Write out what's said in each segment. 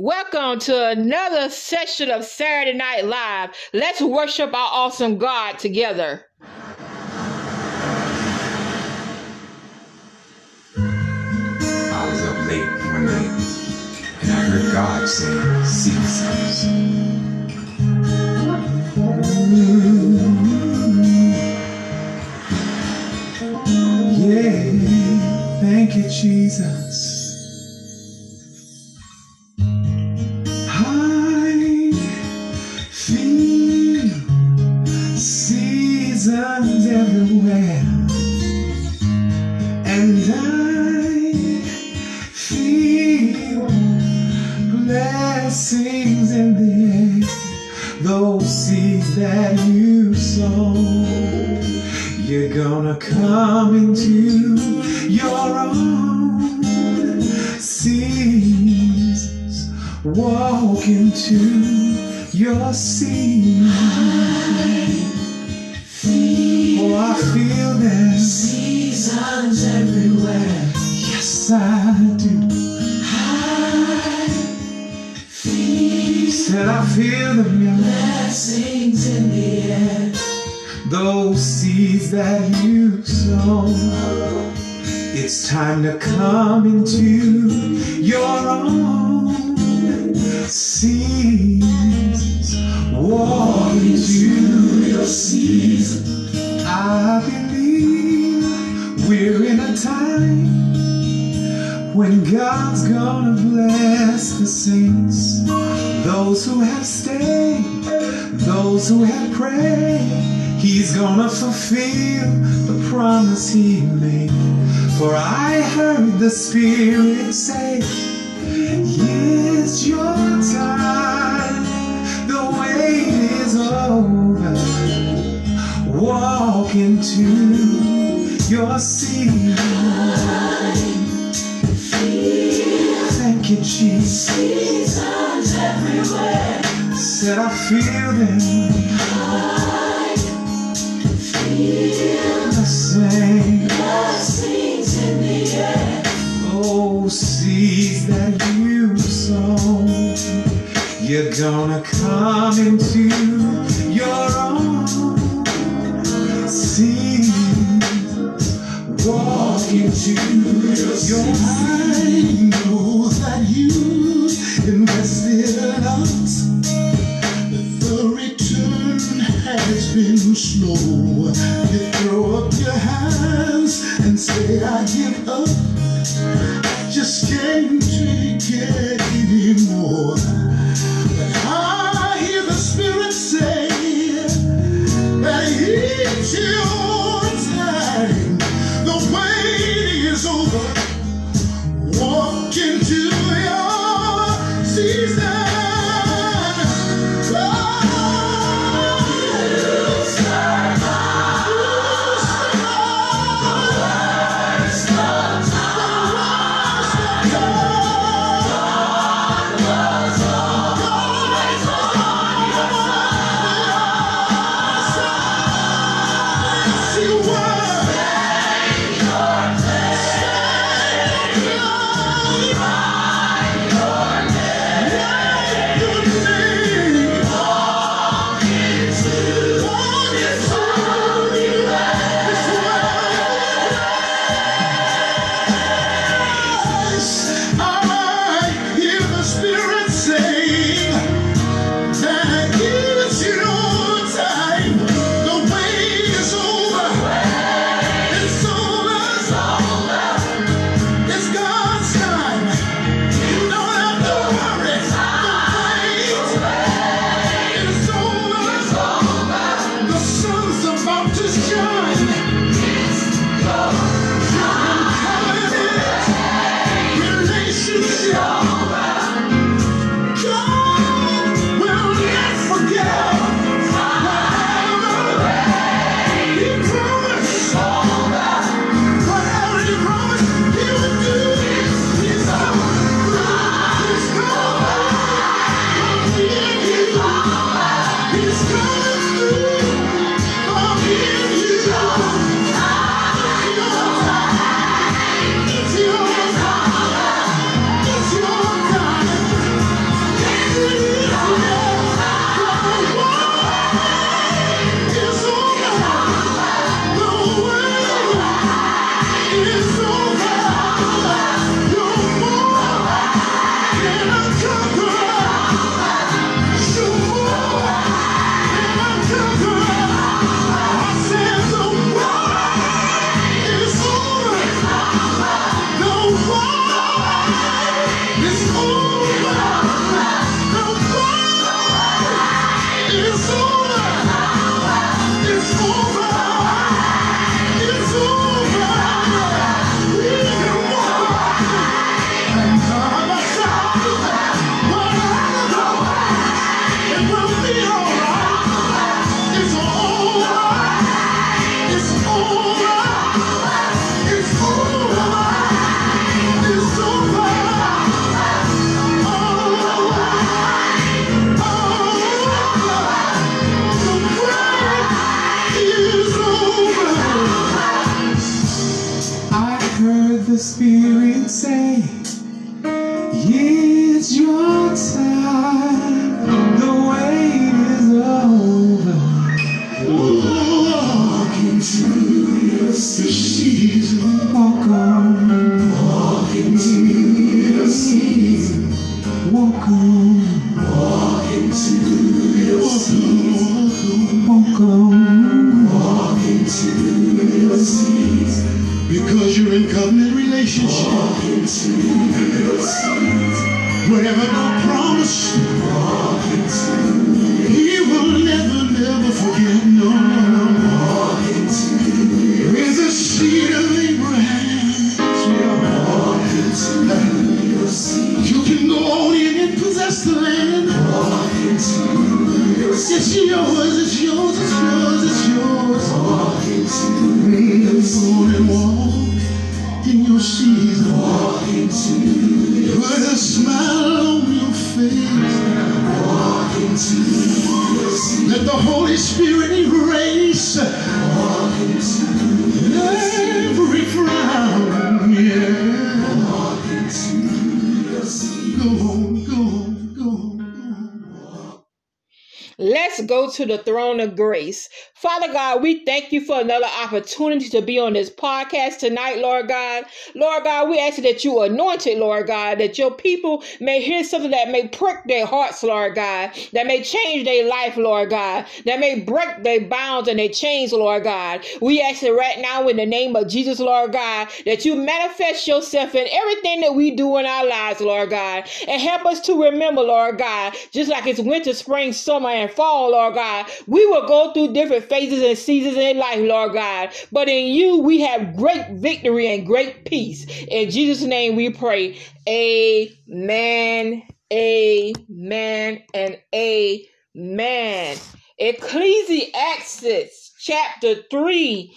Welcome to another session of Saturday Night Live. Let's worship our awesome God together. I was up late one night and I heard God say, seasons. Yeah, thank you, Jesus. And I feel blessings in the air. Those seeds that you sow, you're gonna come into your own seasons. Walk into your seed. Seasons everywhere. Yes, I do. I feel them, yeah. Blessings in the air. Those seeds that you sow. It's time to come into your own seasons. Walk into your season. I in a time when God's gonna bless the saints. Those who have stayed, those who have prayed. He's gonna fulfill the promise he made. For I heard the Spirit say, I feel them. The same. Blessings in the air. Oh, seeds that you sow, you're gonna come into your own seeds. Walk into your mind. know that you relationship. Walk into your season. Let's go to the throne of grace. Father God, we thank you for another opportunity to be on this podcast tonight, Lord God. Lord God, we ask that you anoint it, Lord God, that your people may hear something that may prick their hearts, Lord God, that may change their life, Lord God, that may break their bounds and their chains, Lord God. We ask it right now in the name of Jesus, Lord God, that you manifest yourself in everything that we do in our lives, Lord God, and help us to remember, Lord God, just like it's winter, spring, summer, and fall, Lord God, we will go through different phases and seasons in life, Lord God, but in you we have great victory and great peace. In Jesus' name we pray. Amen, amen, and amen. Ecclesiastes chapter 3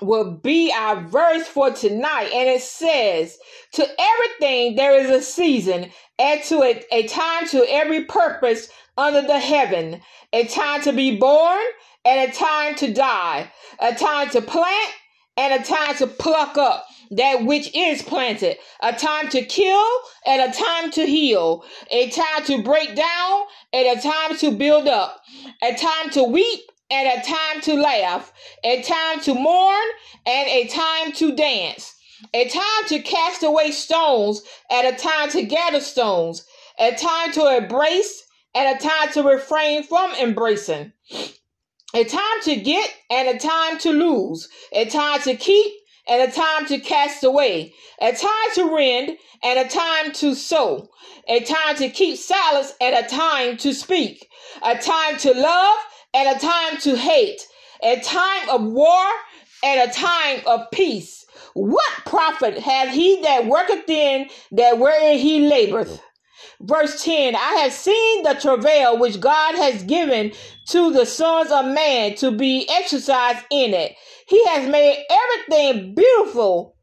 will be our verse for tonight. And it says, To everything there is a season, and to a, a time to every purpose under the heaven, a time to be born, and a time to die, a time to plant, and a time to pluck up that which is planted, a time to kill, and a time to heal, a time to break down, and a time to build up, a time to weep, and a time to laugh, a time to mourn, and a time to dance, a time to cast away stones, and a time to gather stones, a time to embrace, and a time to refrain from embracing, a time to get, and a time to lose, a time to keep, and a time to cast away, a time to rend, and a time to sow, a time to keep silence, and a time to speak, a time to love, and a time to hate, a time of war, and a time of peace. What profit hath he that worketh in that wherein he laboreth? Verse 10 I have seen the travail which God has given to the sons of man to be exercised in it. He has made everything beautiful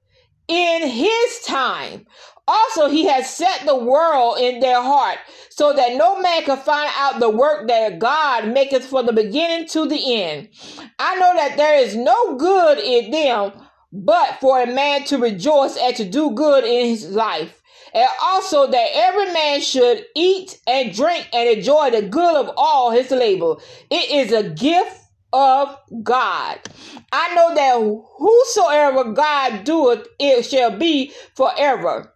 in his time. Also, he has set the world in their heart, so that no man can find out the work that God maketh from the beginning to the end. I know that there is no good in them, but for a man to rejoice and to do good in his life. And also that every man should eat and drink and enjoy the good of all his labor. It is a gift of God. I know that whosoever God doeth, it shall be forever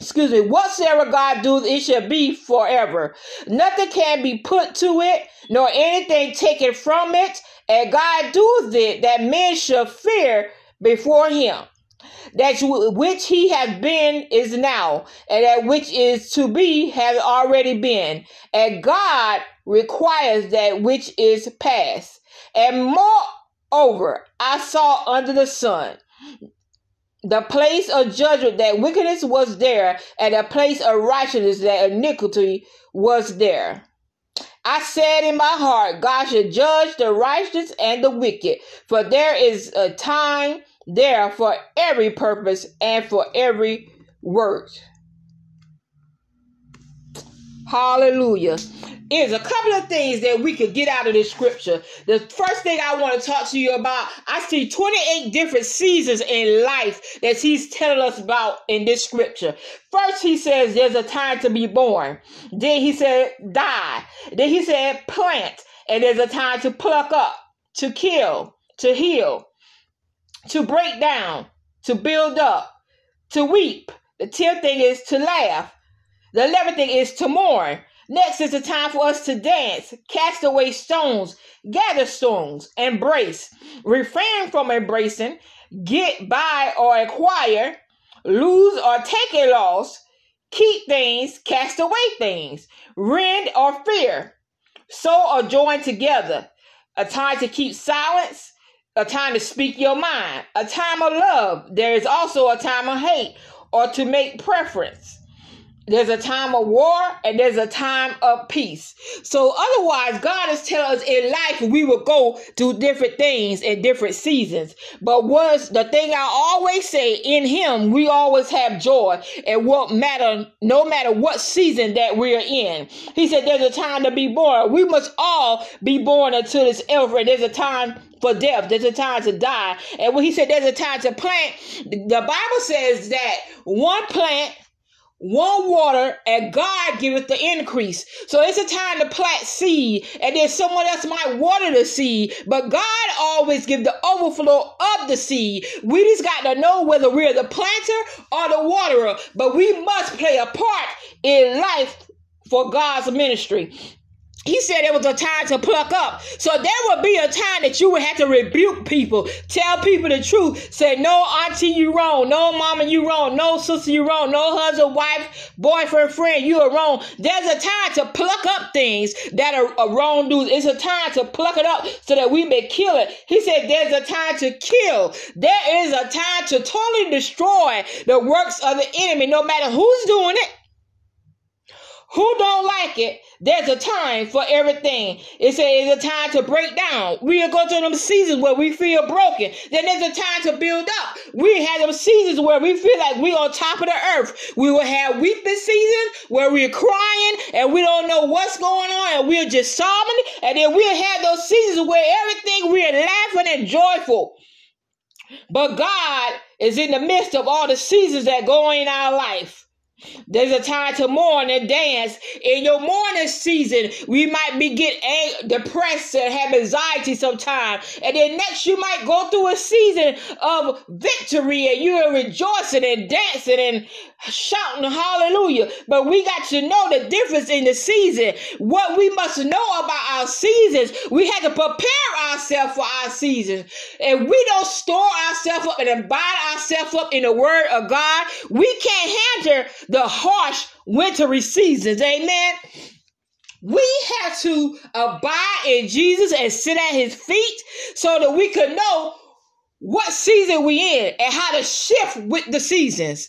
excuse me, whatsoever God doeth, it shall be forever. Nothing can be put to it, nor anything taken from it. And God doeth it that men should fear before him. That which he has been is now, and that which is to be has already been. And God requires that which is past. And moreover, I saw under the sun the place of judgment that wickedness was there, and the place of righteousness that iniquity was there. I said in my heart, God should judge the righteous and the wicked, for there is a time there for every purpose and for every work. Hallelujah. is a couple of things that we could get out of this scripture. The first thing I want to talk to you about, I see 28 different seasons in life that he's telling us about in this scripture. First, he says there's a time to be born. Then he said die. Then he said plant. And there's a time to pluck up, to kill, to heal, to break down, to build up, to weep. The 10th thing is to laugh. The 11th thing is to mourn. Next is the time for us to dance, cast away stones, gather stones, embrace, refrain from embracing, get by or acquire, lose or take a loss, keep things, cast away things, rend or fear, sow or join together, a time to keep silence, a time to speak your mind, a time of love. There is also a time of hate or to make preference. There's a time of war and there's a time of peace. So otherwise, God is telling us in life we will go through different things in different seasons. But was the thing I always say in him, we always have joy and what matter, no matter what season that we're in. He said there's a time to be born. We must all be born into this earth. And there's a time for death. There's a time to die. And when he said there's a time to plant, the Bible says that one plant one water and God giveth the increase. So it's a time to plant seed and then someone else might water the seed, but God always give the overflow of the seed. We just got to know whether we're the planter or the waterer, but we must play a part in life for God's ministry he said it was a time to pluck up. So there would be a time that you would have to rebuke people, tell people the truth, say, no, auntie, you wrong, no, mama, you wrong, no, sister, you wrong, no, husband, wife, boyfriend, friend, you are wrong. There's a time to pluck up things that are, are wrong do's. It's a time to pluck it up so that we may kill it. He said there's a time to kill. There is a time to totally destroy the works of the enemy, no matter who's doing it who don't like it, there's a time for everything. It says it's a time to break down. We'll go through them seasons where we feel broken. Then there's a time to build up. We have them seasons where we feel like we're on top of the earth. We will have weeping seasons where we're crying and we don't know what's going on and we're just sobbing. And then we'll have those seasons where everything we're laughing and joyful. But God is in the midst of all the seasons that go in our life. There's a time to mourn and dance. In your mourning season, we might be get depressed and have anxiety sometimes. And then next you might go through a season of victory and you're rejoicing and dancing and shouting hallelujah. But we got to know the difference in the season. What we must know about our seasons, we have to prepare ourselves for our seasons. And we don't store ourselves up and abide ourselves up in the word of God, we can't handle the harsh wintry seasons. Amen. We have to abide in Jesus and sit at his feet so that we could know what season we in and how to shift with the seasons.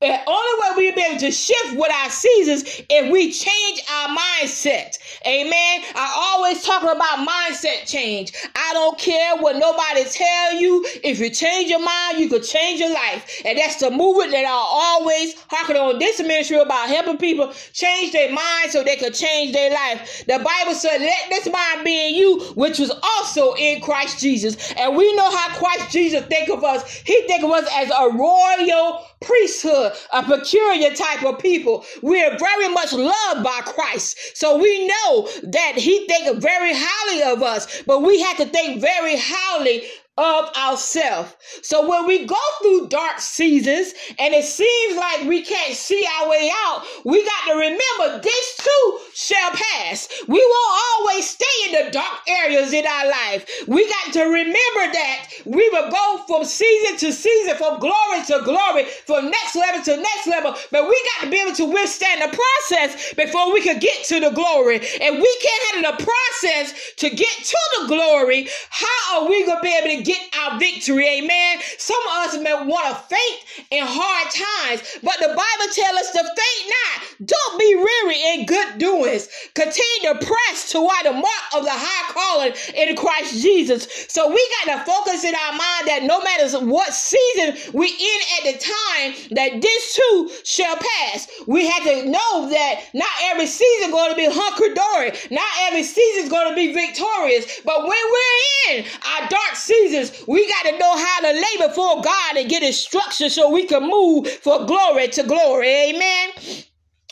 The only way we'll be able to shift with our seasons if we change our mindset. Amen. I always talk about mindset change. I don't care what nobody tell you. If you change your mind, you could change your life. And that's the movement that I always talking on this ministry about helping people change their mind so they could change their life. The Bible said, let this mind be in you, which was also in Christ Jesus. And we know how Christ Jesus think of us. He think of us as a royal priesthood, a peculiar type of people. We are very much loved by Christ. So we know that he think very highly of us, but we have to think very highly of ourselves. So when we go through dark seasons and it seems like we can't see our way out, we got to remember this too shall pass. We won't always stay in the dark areas in our life. We got to remember that we will go from season to season, from glory to glory, from next level to next level. But we got to be able to withstand the process before we can get to the glory. And we can't handle the process to get to the glory. How are we going to be able to get our victory. Amen. Some of us may want to faint in hard times, but the Bible tells us to faint not. Don't be weary in good doings. Continue to press toward the mark of the high calling in Christ Jesus. So we got to focus in our mind that no matter what season we in at the time, that this too shall pass. We have to know that not every season going to be hunky dory. Not every season is going to be victorious. But when we're in our dark seasons, we got to know how to lay before God and get instructions so we can move for glory to glory. Amen.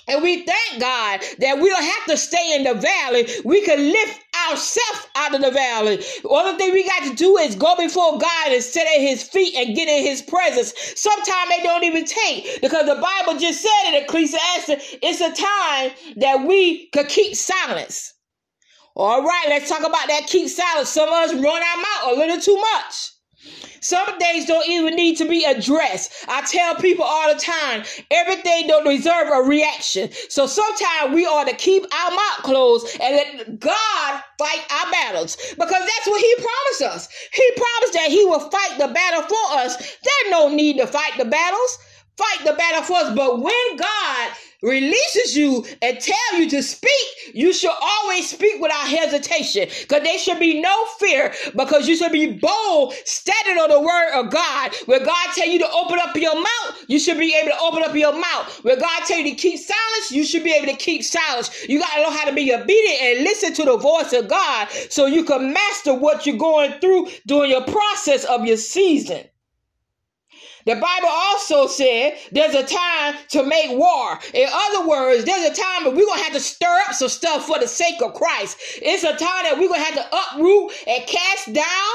And we thank God that we don't have to stay in the valley. We can lift ourselves out of the valley. Only thing we got to do is go before God and sit at his feet and get in his presence. Sometimes they don't even take because the Bible just said in Ecclesiastes, it's a time that we could keep silence. All right, let's talk about that keep silence. Some of us run our mouth a little too much. Some things don't even need to be addressed. I tell people all the time, everything don't deserve a reaction. So sometimes we ought to keep our mouth closed and let God fight our battles because that's what He promised us. He promised that He will fight the battle for us. There's no need to fight the battles. Fight the battle for us. But when God releases you and tell you to speak, you should always speak without hesitation because there should be no fear because you should be bold, standing on the word of God. Where God tell you to open up your mouth, you should be able to open up your mouth. Where God tell you to keep silence, you should be able to keep silence. You got to know how to be obedient and listen to the voice of God so you can master what you're going through during your process of your season. The Bible also said there's a time to make war. In other words, there's a time that we're going to have to stir up some stuff for the sake of Christ. It's a time that we're going to have to uproot and cast down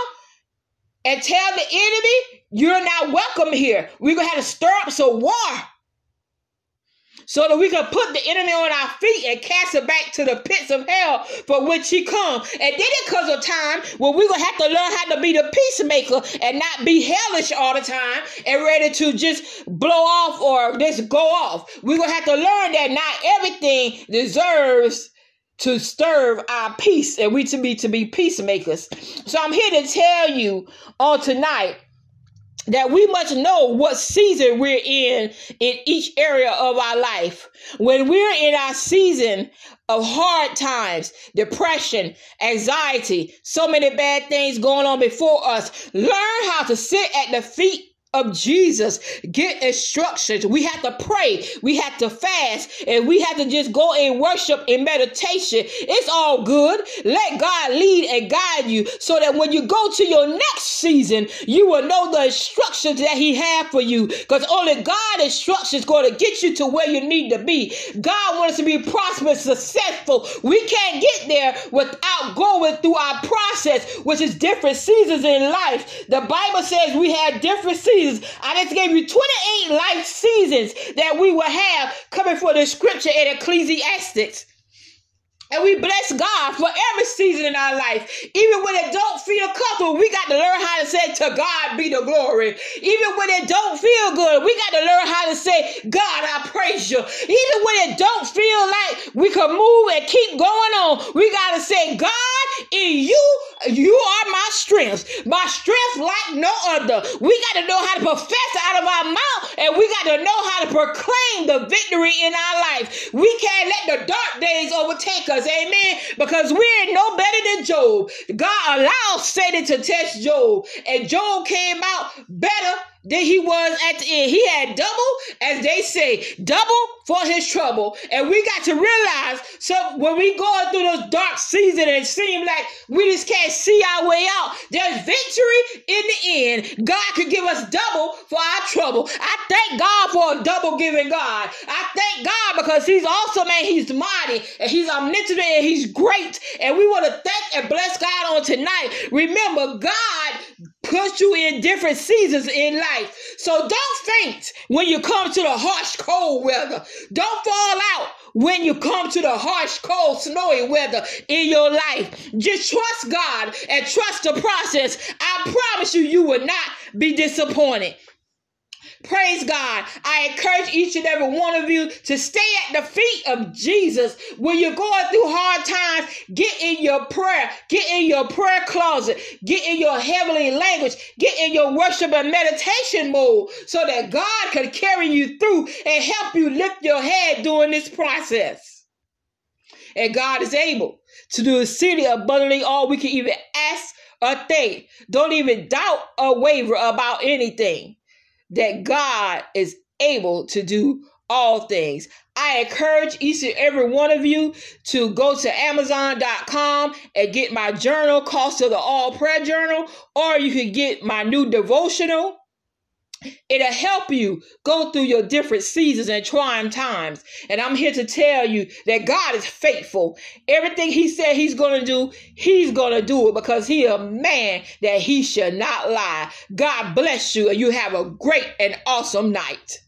and tell the enemy, you're not welcome here. We're going to have to stir up some war so that we can put the enemy on our feet and cast it back to the pits of hell for which he come. And then it comes a time where we're gonna have to learn how to be the peacemaker and not be hellish all the time and ready to just blow off or just go off. We're gonna have to learn that not everything deserves to serve our peace and we to be to be peacemakers. So I'm here to tell you on tonight that we must know what season we're in in each area of our life. When we're in our season of hard times, depression, anxiety, so many bad things going on before us, learn how to sit at the feet of Jesus. Get instructions. We have to pray. We have to fast. And we have to just go and worship in meditation. It's all good. Let God lead and guide you so that when you go to your next season, you will know the instructions that He had for you. Because only God instructions going to get you to where you need to be. God wants us to be prosperous, successful. We can't get there without going through our process, which is different seasons in life. The Bible says we have different seasons seasons. I just gave you 28 life seasons that we will have coming for the scripture in Ecclesiastes. And we bless God for every season in our life. Even when it don't feel comfortable, we got to learn how to say, to God be the glory. Even when it don't feel good, we got to learn how to say, God, I praise you. Even when it don't feel like we can move and keep going on, we got to say, God, in you, you are my strength. My strength like no other. We got to know how to profess out of our mouth and we got to know how to proclaim the victory in our life. We can't let the dark days overtake us. Amen. Because we're no better than Job. God allowed Satan to test Job, and Job came out better than he was at the end. He had double, as they say, double for his trouble. And we got to realize, so when we going through those dark seasons and it seems like we just can't see our way out, there's victory in the end. God could give us double for our trouble. I thank God for a double giving God. I thank God because he's awesome man, he's mighty and he's omnipotent and he's great. And we want to thank and bless God on tonight. Remember, God puts you in different seasons in life. So don't faint when you come to the harsh, cold weather. Don't fall out when you come to the harsh, cold, snowy weather in your life. Just trust God and trust the process. I promise you, you will not be disappointed. Praise God. I encourage each and every one of you to stay at the feet of Jesus when you're going through hard times. Get in your prayer, get in your prayer closet, get in your heavenly language, get in your worship and meditation mode so that God can carry you through and help you lift your head during this process. And God is able to do exceedingly abundantly all we can even ask or think. Don't even doubt or waver about anything. That God is able to do all things. I encourage each and every one of you to go to Amazon.com and get my journal, Cost of the All Prayer Journal, or you can get my new devotional. It'll help you go through your different seasons and trying times. And I'm here to tell you that God is faithful. Everything He said He's going to do, He's going to do it because He a man that He shall not lie. God bless you and you have a great and awesome night.